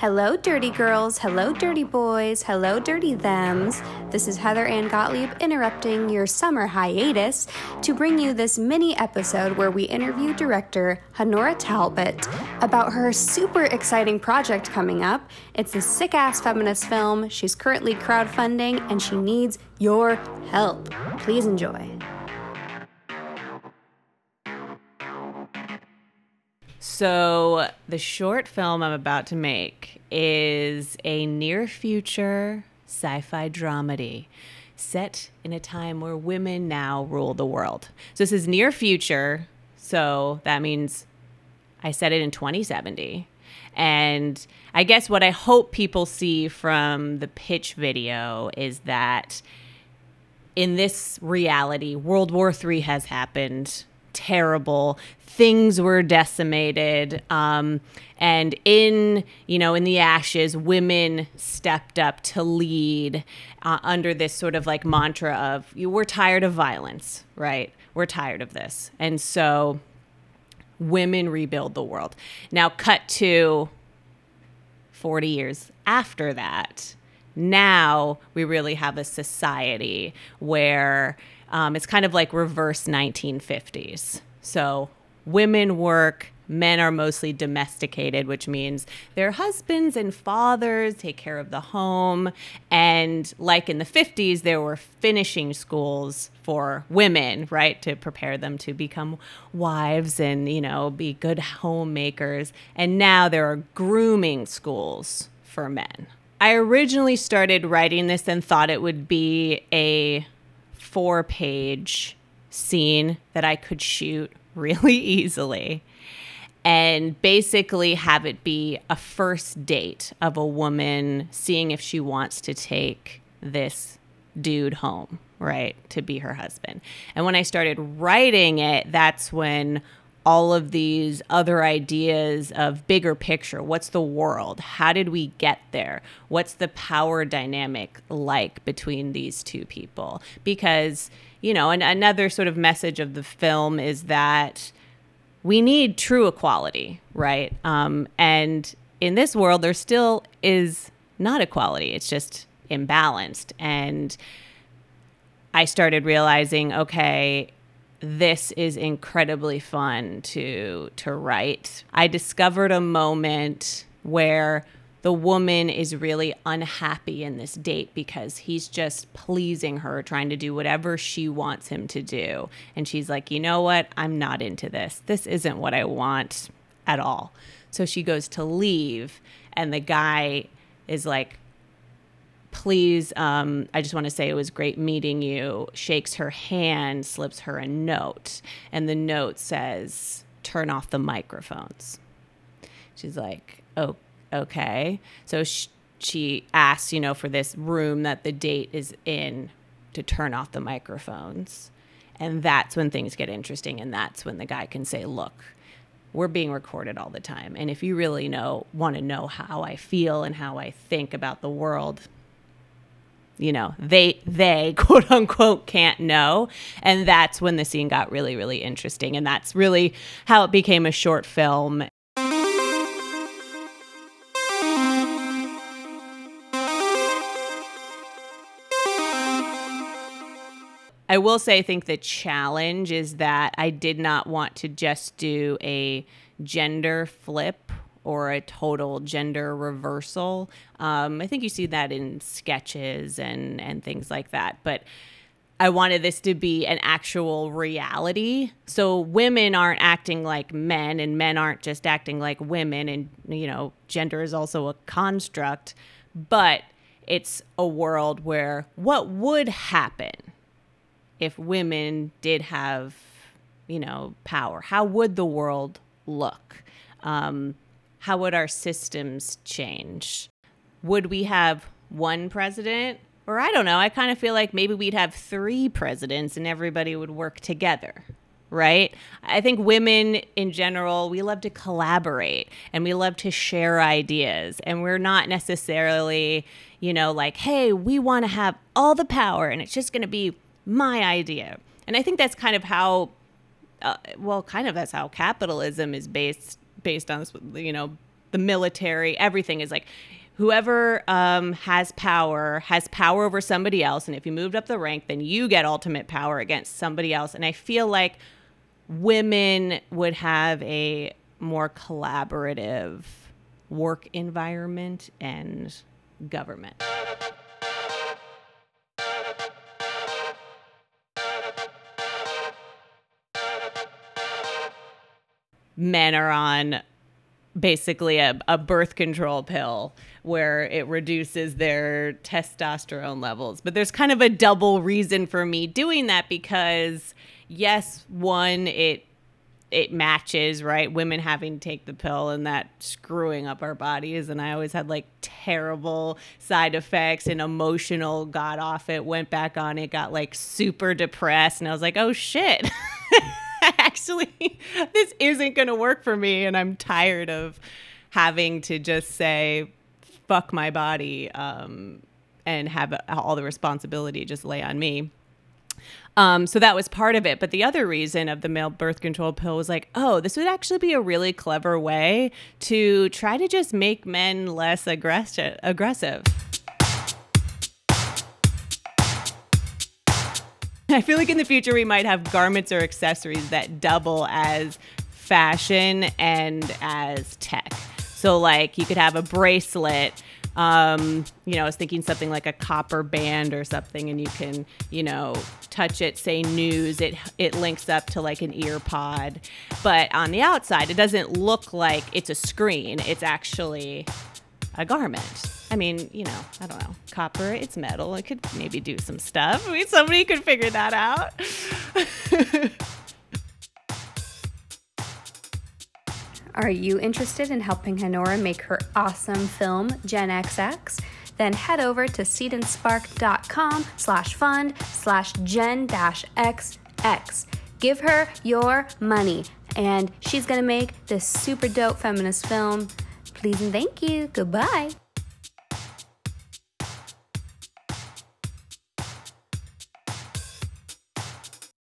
Hello, dirty girls. Hello, dirty boys. Hello, dirty thems. This is Heather Ann Gottlieb interrupting your summer hiatus to bring you this mini episode where we interview director Honora Talbott about her super exciting project coming up. It's a sick ass feminist film. She's currently crowdfunding and she needs your help. Please enjoy. So, the short film I'm about to make is a near future sci fi dramedy set in a time where women now rule the world. So, this is near future. So, that means I set it in 2070. And I guess what I hope people see from the pitch video is that in this reality, World War III has happened terrible. Things were decimated. Um, and in, you know, in the ashes, women stepped up to lead uh, under this sort of like mantra of, we're tired of violence, right? We're tired of this. And so women rebuild the world. Now, cut to 40 years after that. Now we really have a society where um, it's kind of like reverse 1950s. So women work, men are mostly domesticated, which means their husbands and fathers take care of the home. And like in the 50s, there were finishing schools for women, right, to prepare them to become wives and, you know, be good homemakers. And now there are grooming schools for men. I originally started writing this and thought it would be a four page scene that I could shoot really easily and basically have it be a first date of a woman seeing if she wants to take this dude home, right, to be her husband. And when I started writing it, that's when all of these other ideas of bigger picture. What's the world? How did we get there? What's the power dynamic like between these two people? Because you know and another sort of message of the film is that we need true equality right? Um, and in this world there still is not equality. It's just imbalanced. And i started realizing okay this is incredibly fun to to write. I discovered a moment where the woman is really unhappy in this date because he's just pleasing her, trying to do whatever she wants him to do. And she's like, you know what? I'm not into this. This isn't what I want at all. So she goes to leave, and the guy is like, please, um, I just want to say it was great meeting you. Shakes her hand, slips her a note, and the note says, turn off the microphones. She's like, oh, okay. So she, she asks, you know, for this room that the date is in to turn off the microphones. And that's when things get interesting. And that's when the guy can say, look, we're being recorded all the time. And if you really know, want to know how I feel and how I think about the world, you know they they quote unquote can't know. And that's when the scene got really really interesting. And that's really how it became a short film. I will say, I think the challenge is that I did not want to just do a gender flip or a total gender reversal. Um, I think you see that in sketches and and things like that, but. I wanted this to be an actual reality. So women aren't acting like men and men aren't just acting like women and you know, gender is also a construct, but it's a world where what would happen if women did have, you know, power? How would the world look? Um, how would our systems change? Would we have one president? Or I don't know, I kind of feel like maybe we'd have three presidents and everybody would work together, right? I think women in general, we love to collaborate and we love to share ideas. And we're not necessarily, you know, like, hey, we want to have all the power and it's just going to be my idea. And I think that's kind of how, uh, well, kind of that's how capitalism is based based on you know the military, everything is like whoever um, has power has power over somebody else. And if you moved up the rank, then you get ultimate power against somebody else. And I feel like women would have a more collaborative work environment and government. Men are on basically a, a birth control pill where it reduces their testosterone levels. But there's kind of a double reason for me doing that because yes, one, it it matches, right? Women having to take the pill and that screwing up our bodies. And I always had like terrible side effects and emotional, got off it, went back on it, got like super depressed. And I was like, oh shit. This isn't going to work for me. And I'm tired of having to just say, fuck my body um, and have all the responsibility just lay on me. Um, so that was part of it. But the other reason of the male birth control pill was like, oh, this would actually be a really clever way to try to just make men less aggressive. I feel like in the future we might have garments or accessories that double as fashion and as tech. So, like, you could have a bracelet um, you know, I was thinking something like a copper band or something, and you can, you know, touch it, say news. It it links up to like an ear pod, but on the outside, it doesn't look like it's a screen. It's actually a garment. I mean, you know, I don't know, copper. It's metal. It could maybe do some stuff. I mean, somebody could figure that out. Are you interested in helping Honora make her awesome film, Gen XX? Then head over to seedandspark.com slash fund slash gen dash XX. Give her your money, and she's gonna make this super dope feminist film. Please and thank you. Goodbye.